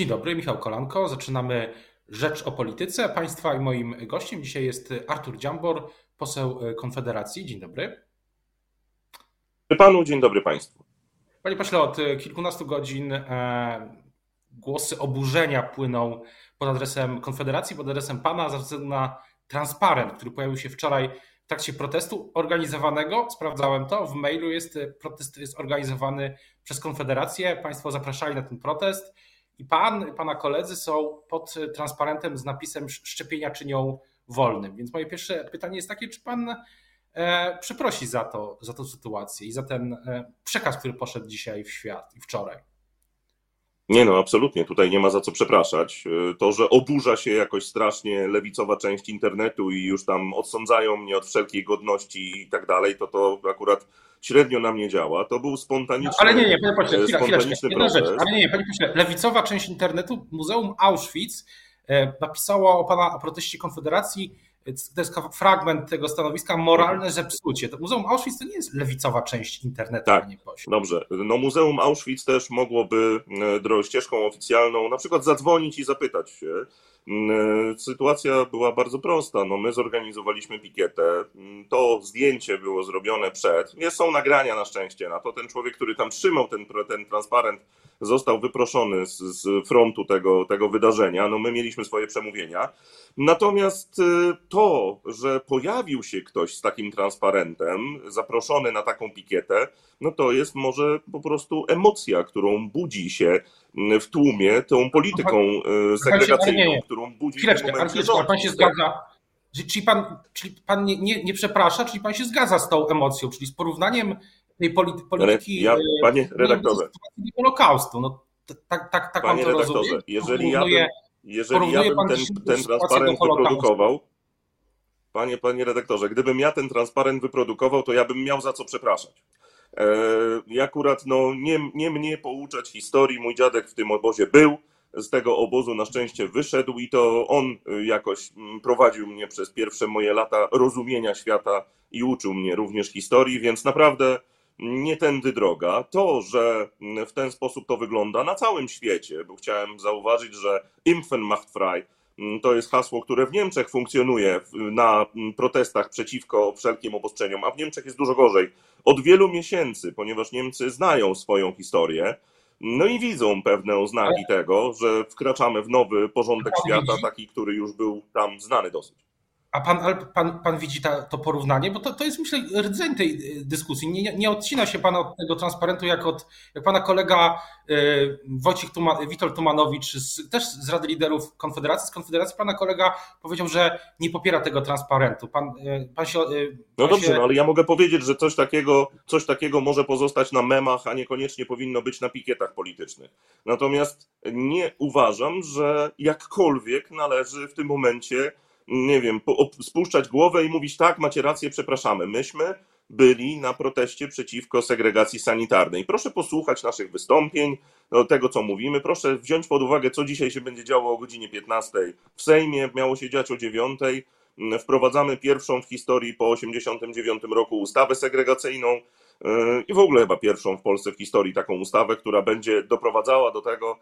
Dzień dobry, Michał Kolanko. Zaczynamy Rzecz o Polityce. Państwa i moim gościem dzisiaj jest Artur Dziambor, poseł Konfederacji. Dzień dobry. Panu, dzień dobry Państwu. Panie pośle, od kilkunastu godzin e, głosy oburzenia płyną pod adresem Konfederacji, pod adresem Pana, ze względu na transparent, który pojawił się wczoraj w trakcie protestu organizowanego. Sprawdzałem to, w mailu jest protest jest organizowany przez Konfederację. Państwo zapraszali na ten protest i pan, pana koledzy są pod transparentem z napisem szczepienia czynią wolnym. Więc moje pierwsze pytanie jest takie, czy pan e, przeprosi za to, za tę sytuację i za ten e, przekaz, który poszedł dzisiaj w świat i wczoraj? Nie no, absolutnie, tutaj nie ma za co przepraszać. E, to, że oburza się jakoś strasznie lewicowa część internetu i już tam odsądzają mnie od wszelkiej godności i tak dalej, to to akurat średnio na mnie działa. To był spontaniczny, no, ale nie, nie, panie pośle, chwila, spontaniczny proces. Rzecz, ale nie, nie, panie pośle, lewicowa część internetu, Muzeum Auschwitz e, napisało o pana o proteście Konfederacji, e, to jest fragment tego stanowiska, moralne zepsucie. To Muzeum Auschwitz to nie jest lewicowa część internetu, tak, panie pośle. Dobrze. No Muzeum Auschwitz też mogłoby e, ścieżką oficjalną na przykład zadzwonić i zapytać się, Mm, sytuacja była bardzo prosta. No, my zorganizowaliśmy pikietę. Mm, to zdjęcie było zrobione przed. Nie są nagrania na szczęście na to. Ten człowiek, który tam trzymał ten, ten transparent, został wyproszony z, z frontu tego, tego wydarzenia. No, my mieliśmy swoje przemówienia. Natomiast y, to, że pojawił się ktoś z takim transparentem, zaproszony na taką pikietę, no to jest może po prostu emocja, którą budzi się w tłumie tą polityką e, segregacyjną, którą budzi Chwileczkę, ale chwileczkę, pan się zgadza, czyli pan, czyli pan nie, nie, nie przeprasza, czyli pan się zgadza z tą emocją, czyli z porównaniem tej polity, polityki ja, e, panie redaktorze, Holokaustu. No, tak, tak, tak panie pan to redaktorze, rozumie? jeżeli ja bym, jeżeli ja bym ten, ten transparent wyprodukował, panie, panie redaktorze, gdybym ja ten transparent wyprodukował, to ja bym miał za co przepraszać. E, I akurat no, nie, nie mnie pouczać historii, mój dziadek w tym obozie był, z tego obozu na szczęście wyszedł i to on y, jakoś mm, prowadził mnie przez pierwsze moje lata rozumienia świata i uczył mnie również historii, więc naprawdę nie tędy droga. To, że mm, w ten sposób to wygląda na całym świecie, bo chciałem zauważyć, że Impfen frei Mm, to jest hasło, które w Niemczech funkcjonuje na protestach przeciwko wszelkim obostrzeniom, a w Niemczech jest dużo gorzej. Od wielu miesięcy, ponieważ Niemcy znają swoją historię, no i widzą pewne oznaki tego, że wkraczamy w nowy porządek świata, taki, który już był tam znany dosyć. A pan, pan, pan widzi ta, to porównanie? Bo to, to jest, myślę, rdzeń tej y, dyskusji. Nie, nie odcina się pan od tego transparentu, jak, od, jak pana kolega y, Wojciech Tuma, Witold Tumanowicz, z, też z Rady Liderów Konfederacji. Z Konfederacji pana kolega powiedział, że nie popiera tego transparentu. Pan, y, pan się. Y, no dobrze, się... no, ale ja mogę powiedzieć, że coś takiego, coś takiego może pozostać na memach, a niekoniecznie powinno być na pikietach politycznych. Natomiast nie uważam, że jakkolwiek należy w tym momencie nie wiem, spuszczać głowę i mówić tak, macie rację, przepraszamy. Myśmy byli na proteście przeciwko segregacji sanitarnej. Proszę posłuchać naszych wystąpień, no, tego co mówimy. Proszę wziąć pod uwagę, co dzisiaj się będzie działo o godzinie 15 w Sejmie. Miało się dziać o 9. Wprowadzamy pierwszą w historii po 1989 roku ustawę segregacyjną. Yy, i w ogóle chyba pierwszą w Polsce w historii taką ustawę, która będzie doprowadzała do tego,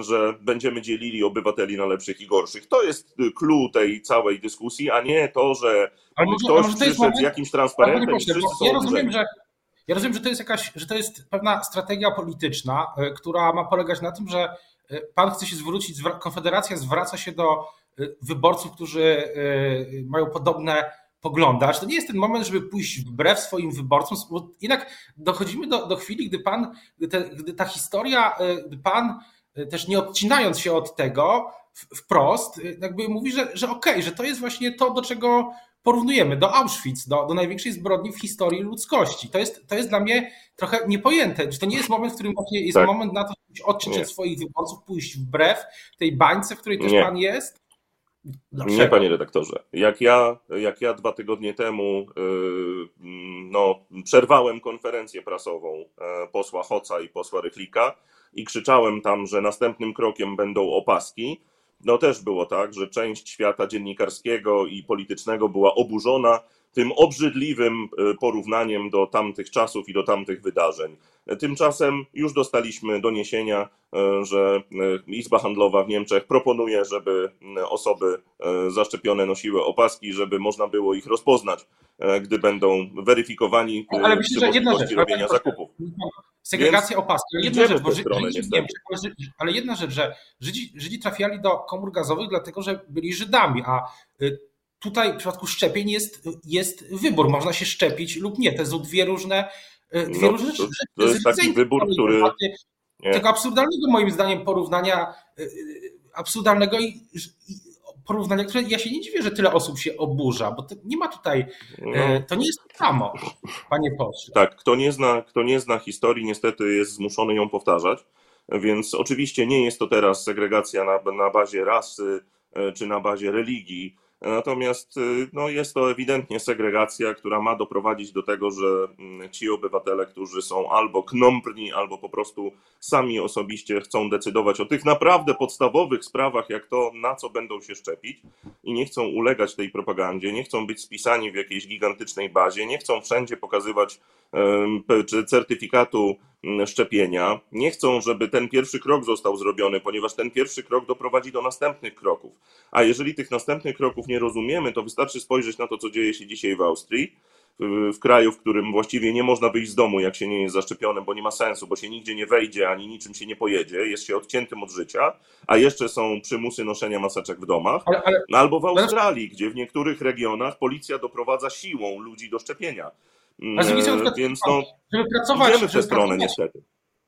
że będziemy dzielili obywateli na lepszych i gorszych. To jest clue tej całej dyskusji, a nie to, że może, ktoś przyszedł moment, z jakimś transparentem i ja rozumiem, że ja rozumiem, że to jest jakaś, że to jest pewna strategia polityczna, y, która ma polegać na tym, że y, pan chce się zwrócić, Konfederacja zwraca się do y, wyborców, którzy mają podobne poglądasz, to nie jest ten moment, żeby pójść wbrew swoim wyborcom, bo jednak dochodzimy do, do chwili, gdy pan, gdy, te, gdy ta historia, e, gdy pan e, też nie odcinając się od tego wprost, e, jakby mówi, że, że okej, okay, że to jest właśnie to, do czego porównujemy, do Auschwitz, do, do największej zbrodni w historii ludzkości. To jest, to jest dla mnie trochę niepojęte, że to nie jest moment, w którym właśnie jest tak. moment na to, żeby odciąć od swoich wyborców, pójść wbrew tej bańce, w której też nie. pan jest Dlaczego? Nie, panie redaktorze. Jak ja, jak ja dwa tygodnie temu yy, no, przerwałem konferencję prasową yy, posła Hoca i posła Rychlika i krzyczałem tam, że następnym krokiem będą opaski, no też było tak, że część świata dziennikarskiego i politycznego była oburzona tym obrzydliwym e, porównaniem do tamtych czasów i do tamtych wydarzeń. Tymczasem już dostaliśmy doniesienia, e, że e, Izba Handlowa w Niemczech proponuje, żeby osoby zaszczepione nosiły opaski, żeby można było ich rozpoznać, gdy będą weryfikowani ale myślę, że jedna rzecz, robienia zakupów. Segregacja. Ale jedna rzecz, bo stronę, Żydzi, Niemczech, ale jedna rzecz, że Żydzi, Żydzi trafiali do komór gazowych dlatego, że byli Żydami, a y, tutaj w przypadku szczepień jest, jest wybór. Można się szczepić lub nie. To są dwie różne, e, dwie no, różne rzeczy. To, jest taki wybór, który. Nie. Tego absurdalnego moim zdaniem porównania, e, absurdalnego i, i porównania, które ja się nie dziwię, że tyle osób się oburza, bo to nie ma tutaj, no. to nie jest samo, panie pośle. Tak, kto nie, zna, kto nie zna historii, niestety jest zmuszony ją powtarzać, więc oczywiście nie jest to teraz segregacja na, na bazie rasy czy na bazie religii, Natomiast y, no, jest to ewidentnie segregacja, która ma doprowadzić do tego, że mm, ci obywatele, którzy są albo knąprni, albo po prostu sami osobiście chcą decydować o tych naprawdę podstawowych sprawach, jak to, na co będą się szczepić, i nie chcą ulegać tej propagandzie, nie chcą być spisani w jakiejś gigantycznej bazie, nie chcą wszędzie pokazywać certyfikatu szczepienia. Nie chcą, żeby ten pierwszy krok został zrobiony, ponieważ ten pierwszy krok doprowadzi do następnych kroków. A jeżeli tych następnych kroków nie rozumiemy, to wystarczy spojrzeć na to, co dzieje się dzisiaj w Austrii, w kraju, w którym właściwie nie można wyjść z domu, jak się nie jest zaszczepionym, bo nie ma sensu, bo się nigdzie nie wejdzie, ani niczym się nie pojedzie, jest się odciętym od życia, a jeszcze są przymusy noszenia maseczek w domach. Ale, ale, Albo w Australii, gdzie w niektórych regionach policja doprowadza siłą ludzi do szczepienia. Ale z drugiej strony, Więc no, żeby pracować, idziemy w tę stronę niestety.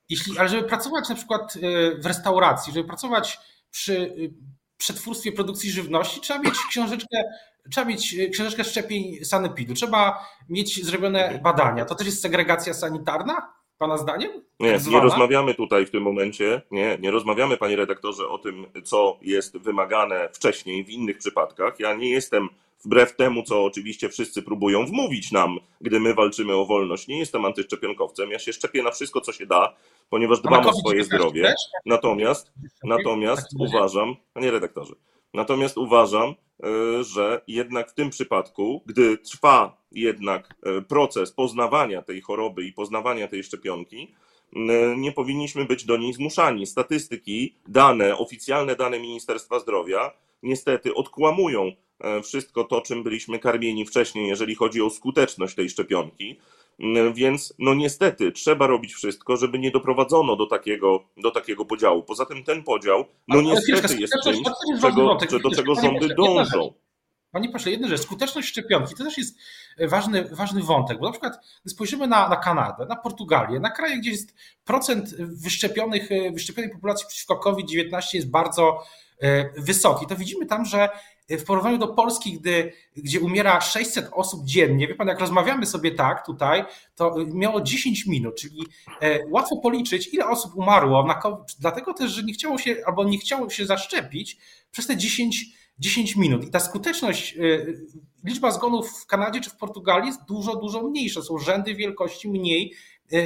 Jeśli, ale żeby pracować na przykład e, w restauracji, żeby pracować przy e, przetwórstwie produkcji żywności, trzeba mieć książeczkę, trzeba mieć książeczkę szczepień sanepidu, trzeba mieć zrobione badania. To też jest segregacja sanitarna? Pana zdaniem? Nie, nie rozmawiamy tutaj w tym momencie, nie, nie rozmawiamy, panie redaktorze, o tym, co jest wymagane wcześniej w innych przypadkach. Ja nie jestem wbrew temu, co oczywiście wszyscy próbują wmówić nam, gdy my walczymy o wolność. Nie jestem antyszczepionkowcem, ja się szczepię na wszystko, co się da, ponieważ dbam o swoje zdrowie. Natomiast, natomiast uważam, panie redaktorze, natomiast uważam, e, że jednak w tym przypadku, gdy trwa jednak e, proces poznawania tej choroby i poznawania tej szczepionki, nie powinniśmy być do niej zmuszani. Statystyki, dane, oficjalne dane Ministerstwa Zdrowia niestety odkłamują E, wszystko to, czym byliśmy karmieni wcześniej, jeżeli chodzi o skuteczność tej szczepionki. Mm, więc no niestety trzeba robić wszystko, żeby nie doprowadzono do takiego, do takiego podziału. Poza tym ten podział, no Ale niestety jest czymś, czego, do czego rządy dążą. Panie pośle, jedna rzecz, skuteczność szczepionki to też jest ważny, ważny wątek, bo na przykład spojrzymy na, na Kanadę, na Portugalię, na kraje, gdzie jest procent wyszczepionych, wyszczepionej populacji przeciwko COVID-19 jest bardzo e, wysoki, to widzimy tam, że w porównaniu do Polski, gdy, gdzie umiera 600 osób dziennie, wie pan, jak rozmawiamy sobie tak tutaj, to miało 10 minut, czyli e, łatwo policzyć, ile osób umarło dlatego też, że nie chciało się albo nie chciało się zaszczepić przez te 10, 10 minut. I ta skuteczność, e, liczba zgonów w Kanadzie czy w Portugalii jest dużo, dużo mniejsza. Są rzędy wielkości mniej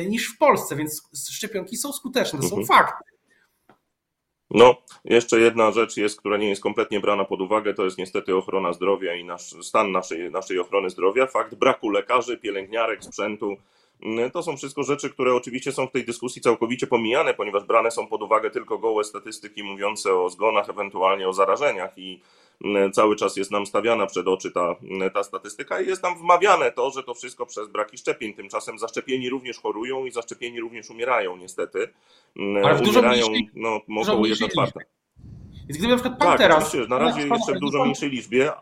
niż w Polsce, więc szczepionki są skuteczne, to są mhm. fakty. No, jeszcze jedna rzecz jest, która nie jest kompletnie brana pod uwagę, to jest niestety ochrona zdrowia i nasz, stan naszej, naszej ochrony zdrowia. Fakt braku lekarzy, pielęgniarek, sprzętu. Mm, to są wszystko rzeczy, które oczywiście są w tej dyskusji całkowicie pomijane, ponieważ brane są pod uwagę tylko gołe statystyki mówiące o zgonach, ewentualnie o zarażeniach i E, cały czas jest nam stawiana przed oczy ta, e, ta statystyka i jest nam wmawiane to, że to wszystko przez braki szczepień. Tymczasem zaszczepieni również chorują i zaszczepieni również umierają niestety. Ale w umierają no, około 1 czwarta. Więc gdyby na przykład pan tak, teraz... na razie jeszcze w dużo mniejszej liczbie,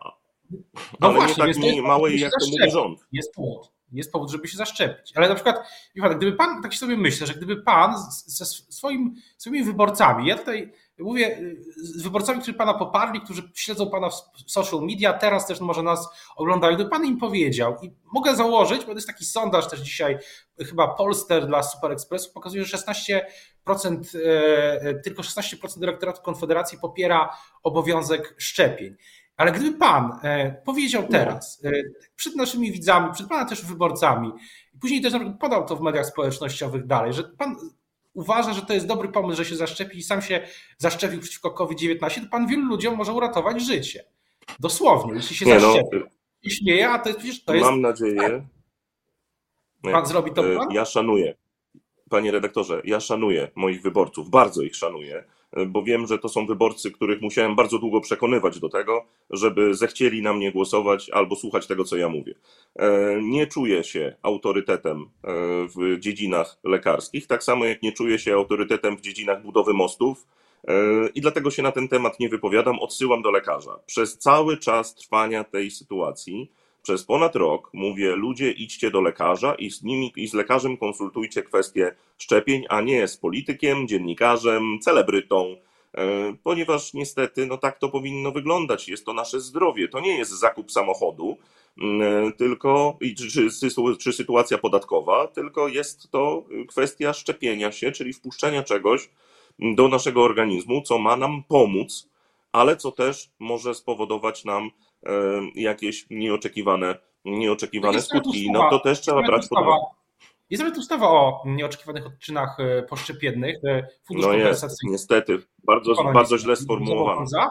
no ale właśnie, nie tak nie małej, jak to mówi rząd. Jest powód. Jest powód, żeby się zaszczepić. Ale na przykład, gdyby pan, tak sobie myślę, że gdyby pan ze swoim, swoimi wyborcami, ja tutaj Mówię y, z wyborcami, którzy pana poparli, którzy śledzą pana w social media, teraz też może nas oglądają, gdyby pan im powiedział i mogę założyć, bo jest taki sondaż też dzisiaj, chyba Polster dla Super Expressu pokazuje, że 16%, e, tylko 16% elektoratu Konfederacji popiera obowiązek szczepień. Ale gdyby pan e, powiedział no. teraz e, przed naszymi widzami, przed pana też wyborcami, i później też podał to w mediach społecznościowych dalej, że pan uważa, że to jest dobry pomysł, że się zaszczepi i sam się zaszczepił przeciwko COVID-19, to pan wielu ludziom może uratować życie. Dosłownie, jeśli się Nie no, zaszczepi. No, I śmieje, a to jest przecież to Mam jest... nadzieję. Pan zrobi to pan? Ja szanuję. Panie redaktorze, ja szanuję moich wyborców, bardzo ich szanuję bo wiem, że to są wyborcy, których musiałem bardzo długo przekonywać do tego, żeby zechcieli na mnie głosować albo słuchać tego, co ja mówię. E, nie czuję się autorytetem e, w dziedzinach lekarskich, tak samo jak nie czuję się autorytetem w dziedzinach budowy mostów. E, I dlatego się na ten temat nie wypowiadam, odsyłam do lekarza. Przez cały czas trwania tej sytuacji przez ponad rok mówię, ludzie idźcie do lekarza i z nimi i z lekarzem konsultujcie kwestie szczepień, a nie z politykiem, dziennikarzem, celebrytą, e, ponieważ niestety no tak to powinno wyglądać. Jest to nasze zdrowie, to nie jest zakup samochodu, tylko czy, czy sytuacja podatkowa, tylko jest to kwestia szczepienia się, czyli wpuszczenia czegoś do naszego organizmu, co ma nam pomóc, ale co też może spowodować nam jakieś nieoczekiwane, nieoczekiwane skutki. No to też trzeba brać pod uwagę. Jest nawet ustawa o nieoczekiwanych odczynach e, poszczepiennych. E, Fundusz no jest, niestety. Bardzo, bardzo źle sformułowana.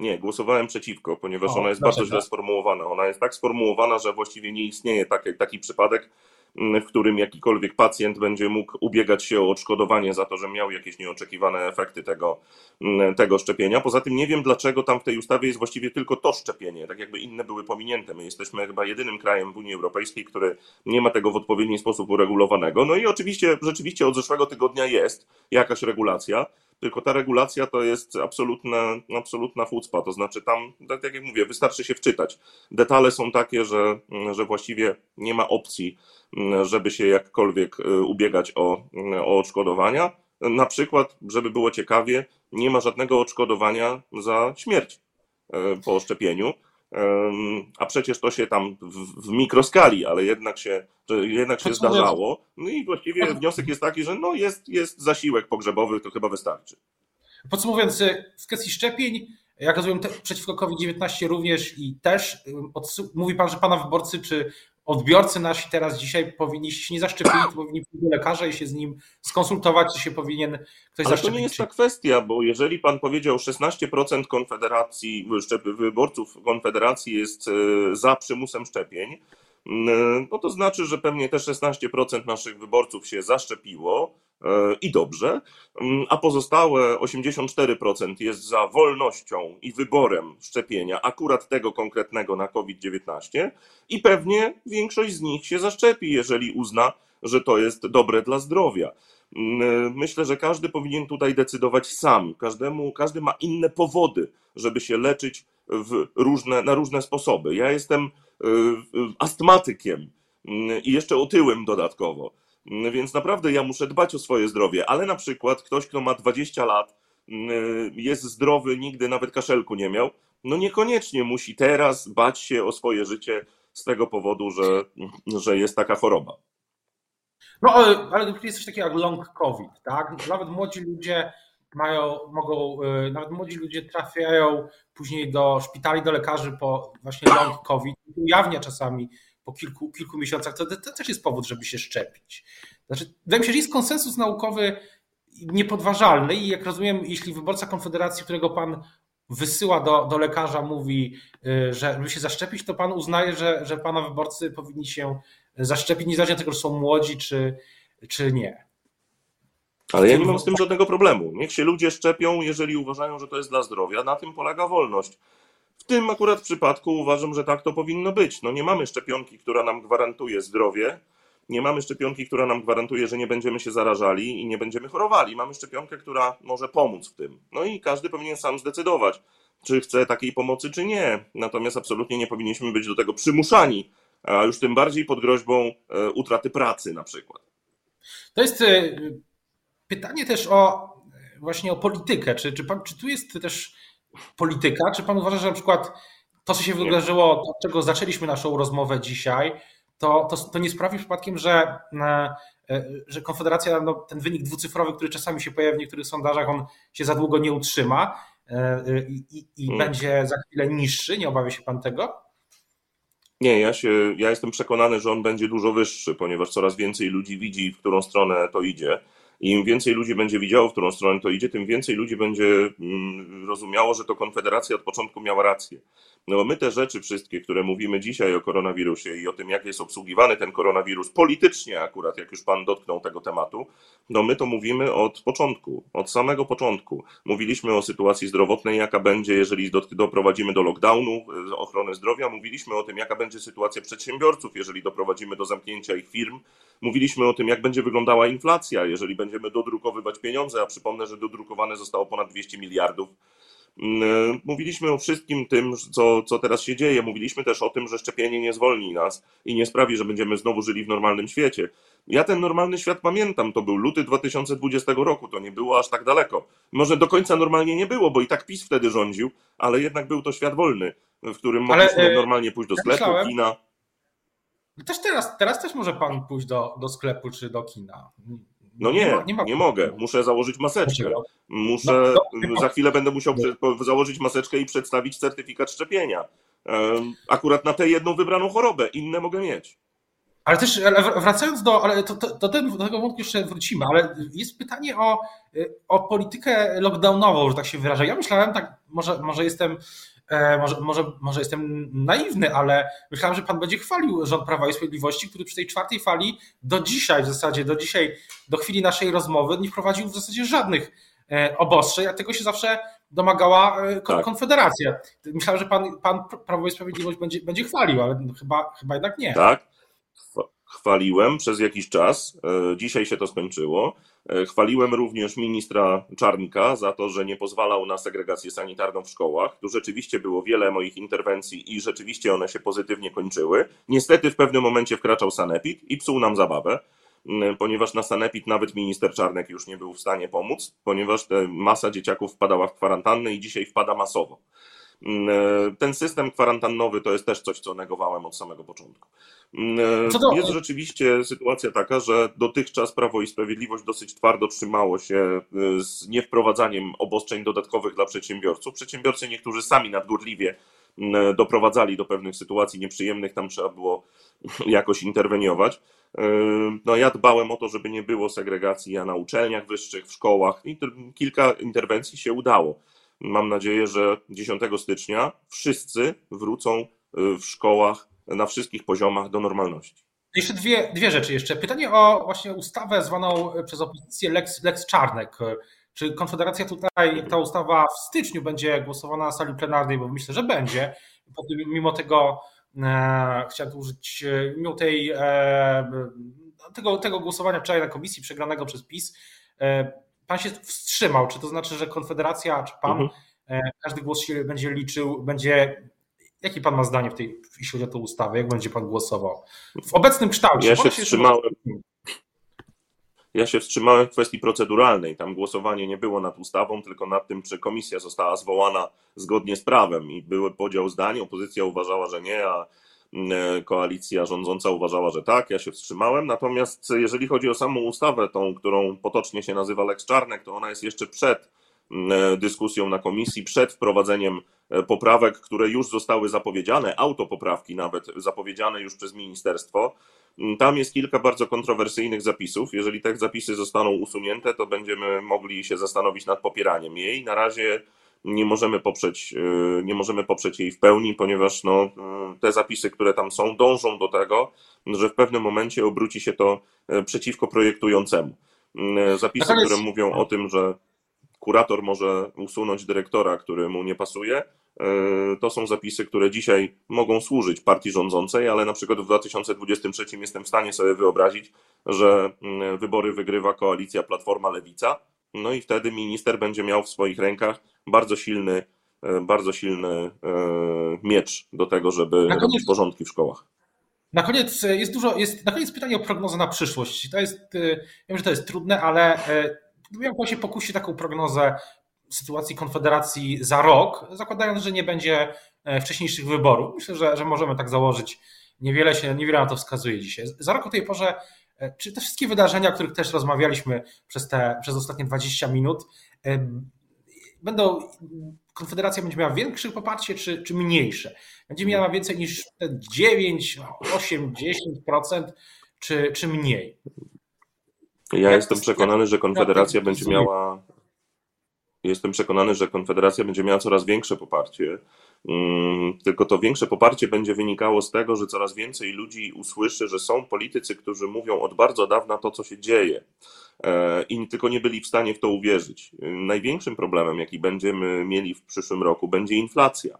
Nie, głosowałem przeciwko, ponieważ o, ona jest bardzo źle sformułowana. Ona jest tak sformułowana, że właściwie nie istnieje taki, taki przypadek, w którym jakikolwiek pacjent będzie mógł ubiegać się o odszkodowanie za to, że miał jakieś nieoczekiwane efekty tego, tego szczepienia. Poza tym nie wiem, dlaczego tam w tej ustawie jest właściwie tylko to szczepienie, tak jakby inne były pominięte. My jesteśmy chyba jedynym krajem w Unii Europejskiej, który nie ma tego w odpowiedni sposób uregulowanego. No i oczywiście, rzeczywiście od zeszłego tygodnia jest jakaś regulacja, tylko ta regulacja to jest absolutna, absolutna fucpa, to znaczy tam, tak jak mówię, wystarczy się wczytać. Detale są takie, że, że właściwie nie ma opcji, żeby się jakkolwiek y, ubiegać o, o odszkodowania. Na przykład, żeby było ciekawie, nie ma żadnego odszkodowania za śmierć y, po szczepieniu. A przecież to się tam w, w mikroskali, ale jednak się, jednak się zdarzało. No i właściwie wniosek jest taki, że no jest, jest zasiłek pogrzebowy, to chyba wystarczy. Podsumowując, w kwestii szczepień, jak rozumiem, przeciwko COVID-19 również i też mówi Pan, że Pana wyborcy czy odbiorcy nasi teraz dzisiaj powinni się nie zaszczepili, to powinni pójść do lekarza i się z nim skonsultować, czy się powinien ktoś Ale zaszczepić. to nie jest ta kwestia, bo jeżeli pan powiedział 16% konfederacji, wyborców konfederacji jest e, za przymusem szczepień, no to znaczy, że pewnie te 16% naszych wyborców się zaszczepiło e, i dobrze, a pozostałe 84% jest za wolnością i wyborem szczepienia, akurat tego konkretnego na COVID-19, i pewnie większość z nich się zaszczepi, jeżeli uzna, że to jest dobre dla zdrowia. Myślę, że każdy powinien tutaj decydować sam. Każdemu, każdy ma inne powody, żeby się leczyć różne, na różne sposoby. Ja jestem y, astmatykiem y, i jeszcze otyłym dodatkowo. Więc naprawdę ja muszę dbać o swoje zdrowie, ale na przykład ktoś, kto ma 20 lat, jest zdrowy, nigdy nawet kaszelku nie miał, no niekoniecznie musi teraz bać się o swoje życie z tego powodu, że, że jest taka choroba. No ale, ale jest coś takiego jak long COVID, tak? Nawet młodzi ludzie mają, mogą, nawet młodzi ludzie trafiają później do szpitali, do lekarzy po właśnie long COVID, ujawnia czasami po kilku, kilku miesiącach, to, to też jest powód, żeby się szczepić. Znaczy, wydaje mi się, że jest konsensus naukowy niepodważalny i jak rozumiem, jeśli wyborca Konfederacji, którego pan wysyła do, do lekarza, mówi, y, że żeby się zaszczepić, to pan uznaje, że, że pana wyborcy powinni się zaszczepić, niezależnie od tego, że są młodzi czy, czy nie. Ale ja nie mam z tym żadnego problemu. Niech się ludzie szczepią, jeżeli uważają, że to jest dla zdrowia. Na tym polega wolność. Tym akurat przypadku uważam, że tak to powinno być. No nie mamy szczepionki, która nam gwarantuje zdrowie, nie mamy szczepionki, która nam gwarantuje, że nie będziemy się zarażali i nie będziemy chorowali. Mamy szczepionkę, która może pomóc w tym. No i każdy powinien sam zdecydować, czy chce takiej pomocy, czy nie. Natomiast absolutnie nie powinniśmy być do tego przymuszani, a już tym bardziej pod groźbą e, utraty pracy na przykład. To jest e, pytanie też o właśnie o politykę. Czy, czy, pan, czy tu jest też polityka? Czy pan uważa, że na przykład to, co się wydarzyło, od czego zaczęliśmy naszą rozmowę dzisiaj, to, to, to nie sprawi przypadkiem, że, e, że Konfederacja, no, ten wynik dwucyfrowy, który czasami się pojawia w niektórych sondażach, on się za długo nie utrzyma e, i, i, i hmm. będzie za chwilę niższy? Nie obawia się pan tego? Nie, ja, się, ja jestem przekonany, że on będzie dużo wyższy, ponieważ coraz więcej ludzi widzi, w którą stronę to idzie. Im więcej ludzi będzie widziało, w którą stronę to idzie, tym więcej ludzi będzie mm, rozumiało, że to Konfederacja od początku miała rację. No bo my te rzeczy wszystkie, które mówimy dzisiaj o koronawirusie i o tym, jak jest obsługiwany ten koronawirus politycznie akurat, jak już pan dotknął tego tematu, no my to mówimy od początku, od samego początku. Mówiliśmy o sytuacji zdrowotnej, jaka będzie, jeżeli doprowadzimy do lockdownu e, ochrony zdrowia. Mówiliśmy o tym, jaka będzie sytuacja przedsiębiorców, jeżeli doprowadzimy do zamknięcia ich firm. Mówiliśmy o tym, jak będzie wyglądała inflacja, jeżeli będziemy dodrukowywać pieniądze, a przypomnę, że dodrukowane zostało ponad 200 miliardów Mm, e, mówiliśmy o wszystkim tym, co, co teraz się dzieje. Mówiliśmy też o tym, że szczepienie nie zwolni nas i nie sprawi, że będziemy znowu żyli w normalnym świecie. Ja ten normalny świat pamiętam. To był luty 2020 roku, to nie było aż tak daleko. Może do końca normalnie nie było, bo i tak PiS wtedy rządził, ale jednak był to świat wolny, w którym mogliśmy ale, normalnie pójść do sklepu, myślałem, kina. Też teraz, teraz też może pan pójść do, do sklepu czy do kina. No nie, nie, ma, nie, ma... nie, mogę. Muszę założyć maseczkę. Muszę, no, za chwilę będę musiał założyć maseczkę i przedstawić certyfikat szczepienia. Akurat na tę jedną wybraną chorobę, inne mogę mieć. Ale też wracając do, ale to, to, do, tego wątku jeszcze wrócimy, ale jest pytanie o, o politykę lockdownową, że tak się wyrażę. Ja myślałem tak, może, może jestem może, może, może jestem naiwny, ale myślałem, że pan będzie chwalił rząd Prawa i Sprawiedliwości, który przy tej czwartej fali do dzisiaj w zasadzie, do dzisiaj, do chwili naszej rozmowy nie wprowadził w zasadzie żadnych e, obostrzeń, a tego się zawsze domagała e, tak. Konfederacja. Myślałem, że pan, pan Prawo i Sprawiedliwość będzie, będzie chwalił, ale chyba, chyba jednak nie. Tak, chwaliłem przez jakiś czas. Dzisiaj się to skończyło. E, chwaliłem również ministra Czarnka za to, że nie pozwalał na segregację sanitarną w szkołach. Tu rzeczywiście było wiele moich interwencji i rzeczywiście one się pozytywnie kończyły. Niestety w pewnym momencie wkraczał Sanepid i psuł nam zabawę, ponieważ na Sanepid nawet minister Czarnek już nie był w stanie pomóc, ponieważ masa dzieciaków wpadała w kwarantannę i dzisiaj wpada masowo. E, ten system kwarantannowy to jest też coś, co negowałem od samego początku. Mm, e, jest rzeczywiście sytuacja taka, że dotychczas Prawo i Sprawiedliwość dosyć twardo trzymało się e, z niewprowadzaniem obostrzeń dodatkowych dla przedsiębiorców. Przedsiębiorcy niektórzy sami nadgorliwie mm, doprowadzali do pewnych sytuacji nieprzyjemnych, tam trzeba było jakoś interweniować. No ja dbałem o to, żeby nie było segregacji na uczelniach wyższych, w szkołach i kilka interwencji się udało. Mam nadzieję, że 10 stycznia wszyscy wrócą w szkołach na wszystkich poziomach do normalności. Jeszcze dwie, dwie rzeczy jeszcze. Pytanie o właśnie ustawę zwaną przez opozycję Lex, Lex Czarnek. Czy Konfederacja tutaj, ta ustawa w styczniu będzie głosowana na sali plenarnej, bo myślę, że będzie, mimo tego e, chciałem użyć, e, mimo tej, e, tego, tego głosowania wczoraj na komisji przegranego przez PiS, e, pan się wstrzymał. Czy to znaczy, że Konfederacja, czy pan, mhm. E, każdy głos się będzie liczył, będzie. Jakie pan ma zdanie w tej, jeśli chodzi o tę ustawę? Jak będzie pan głosował? W obecnym kształcie. Ja się wstrzymałem. Ja się wstrzymałem w kwestii proceduralnej. Tam głosowanie nie było nad ustawą, tylko nad tym, czy komisja została zwołana zgodnie z prawem i był podział zdań. Opozycja uważała, że nie, a E, koalicja rządząca uważała, że tak, ja się wstrzymałem. Natomiast jeżeli chodzi o samą ustawę, tą, którą potocznie się nazywa Lex Czarnek, to ona jest jeszcze przed e, dyskusją na komisji, przed wprowadzeniem poprawek, które już zostały zapowiedziane, autopoprawki nawet zapowiedziane już przez ministerstwo. Tam jest kilka bardzo kontrowersyjnych zapisów. Jeżeli te zapisy zostaną usunięte, to będziemy mogli się zastanowić nad popieraniem jej. Na razie nie możemy poprzeć, e, nie możemy poprzeć jej w pełni, ponieważ no, e, te zapisy, które tam są, dążą do tego, że w pewnym momencie obróci się to e, przeciwko projektującemu. Zapisy, które mówią o tym, że kurator może usunąć dyrektora, który mu nie pasuje, to są zapisy, które dzisiaj mogą służyć partii rządzącej, ale na przykład w 2023 jestem w stanie sobie wyobrazić, że wybory wygrywa koalicja Platforma-Lewica, no i wtedy minister będzie miał w swoich rękach bardzo silny, e, bardzo silny e, miecz do tego, żeby koniec, robić porządki w szkołach. Na koniec e, jest dużo, jest na koniec pytanie o prognozę na przyszłość. To jest, wiem, że to jest trudne, ale miałem się pokusić taką prognozę sytuacji Konfederacji za rok, zakładając, że nie będzie wcześniejszych wyborów. Myślę, że, że możemy tak założyć. Niewiele się, niewiele na to wskazuje dzisiaj. Za rok o tej porze, czy te wszystkie wydarzenia, o których też rozmawialiśmy przez, te, przez ostatnie 20 minut, będą, Konfederacja będzie miała większe poparcie czy, czy mniejsze? Będzie miała więcej niż 9, 8, 10% czy, czy mniej? Ja jestem przekonany, że Konfederacja będzie miała. Jestem przekonany, że Konfederacja będzie miała coraz większe poparcie. Mm, tylko to większe poparcie będzie wynikało z tego, że coraz więcej ludzi usłyszy, że są politycy, którzy mówią od bardzo dawna to, co się dzieje e, i tylko nie byli w stanie w to uwierzyć. Największym problemem, jaki będziemy mieli w przyszłym roku, będzie inflacja.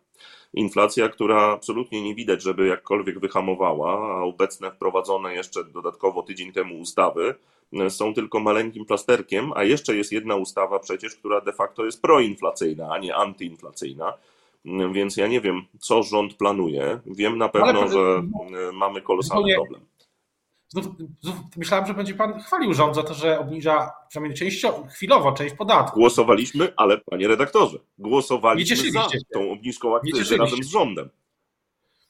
Inflacja, która absolutnie nie widać, żeby jakkolwiek wyhamowała, a obecne wprowadzone jeszcze dodatkowo tydzień temu ustawy e, są tylko maleńkim plasterkiem, a jeszcze jest jedna ustawa przecież, która de facto jest proinflacyjna, a nie antyinflacyjna. Więc ja nie wiem, co rząd planuje. Wiem na pewno, że e, mamy kolosalny problem. Znów, znów, myślałem, że będzie pan chwalił rząd za to, że obniża przynajmniej częściowo, chwilowo część podatku. Głosowaliśmy, ale panie redaktorze, głosowaliśmy za tą obniżką akcyzy razem z rządem.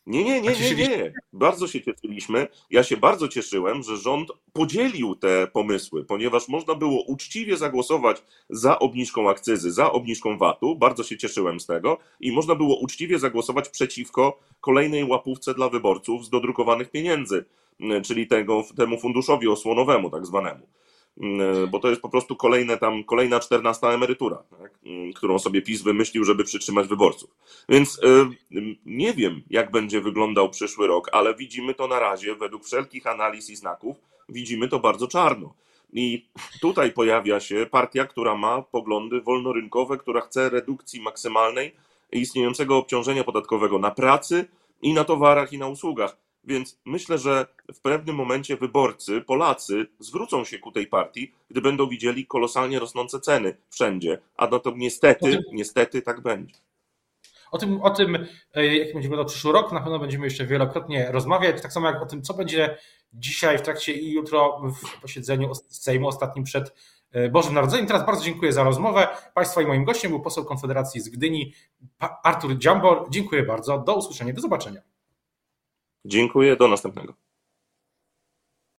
Nie, nie, nie, nie, nie. Bardzo się cieszyliśmy. Ja się bardzo cieszyłem, że rząd podzielił te pomysły, ponieważ można było uczciwie zagłosować za obniżką akcyzy, za obniżką VAT-u. Bardzo się cieszyłem z tego i można było uczciwie zagłosować przeciwko kolejnej łapówce dla wyborców z dodrukowanych pieniędzy, czyli tego, temu funduszowi osłonowemu, tak zwanemu. Mm, bo to jest po prostu kolejne tam, kolejna czternasta emerytura, tak? Mm, którą sobie PiS wymyślił, żeby przytrzymać wyborców. Więc nie wiem, jak będzie wyglądał przyszły rok, ale widzimy to na razie, według wszelkich analiz i znaków, widzimy to bardzo czarno. I tutaj pojawia się partia, która ma poglądy wolnorynkowe, która chce redukcji maksymalnej istniejącego obciążenia podatkowego na pracy i na towarach i na usługach więc myślę, że w pewnym momencie wyborcy, Polacy, zwrócą się ku tej partii, gdy będą widzieli kolosalnie rosnące ceny wszędzie. A no to niestety, tym, niestety tak będzie. O tym, o tym, e, jak będzie wyglądał przyszły rok, na pewno będziemy jeszcze wielokrotnie rozmawiać. Tak samo jak o tym, co będzie dzisiaj w trakcie i jutro w posiedzeniu Sejmu ostatnim przed e, Bożym Narodzeniem. Teraz bardzo dziękuję za rozmowę. Państwa i moim gościem był poseł Konfederacji z Gdyni, Artur Dziambor. Dziękuję bardzo. Do usłyszenia, do zobaczenia. Dziękuję, do następnego.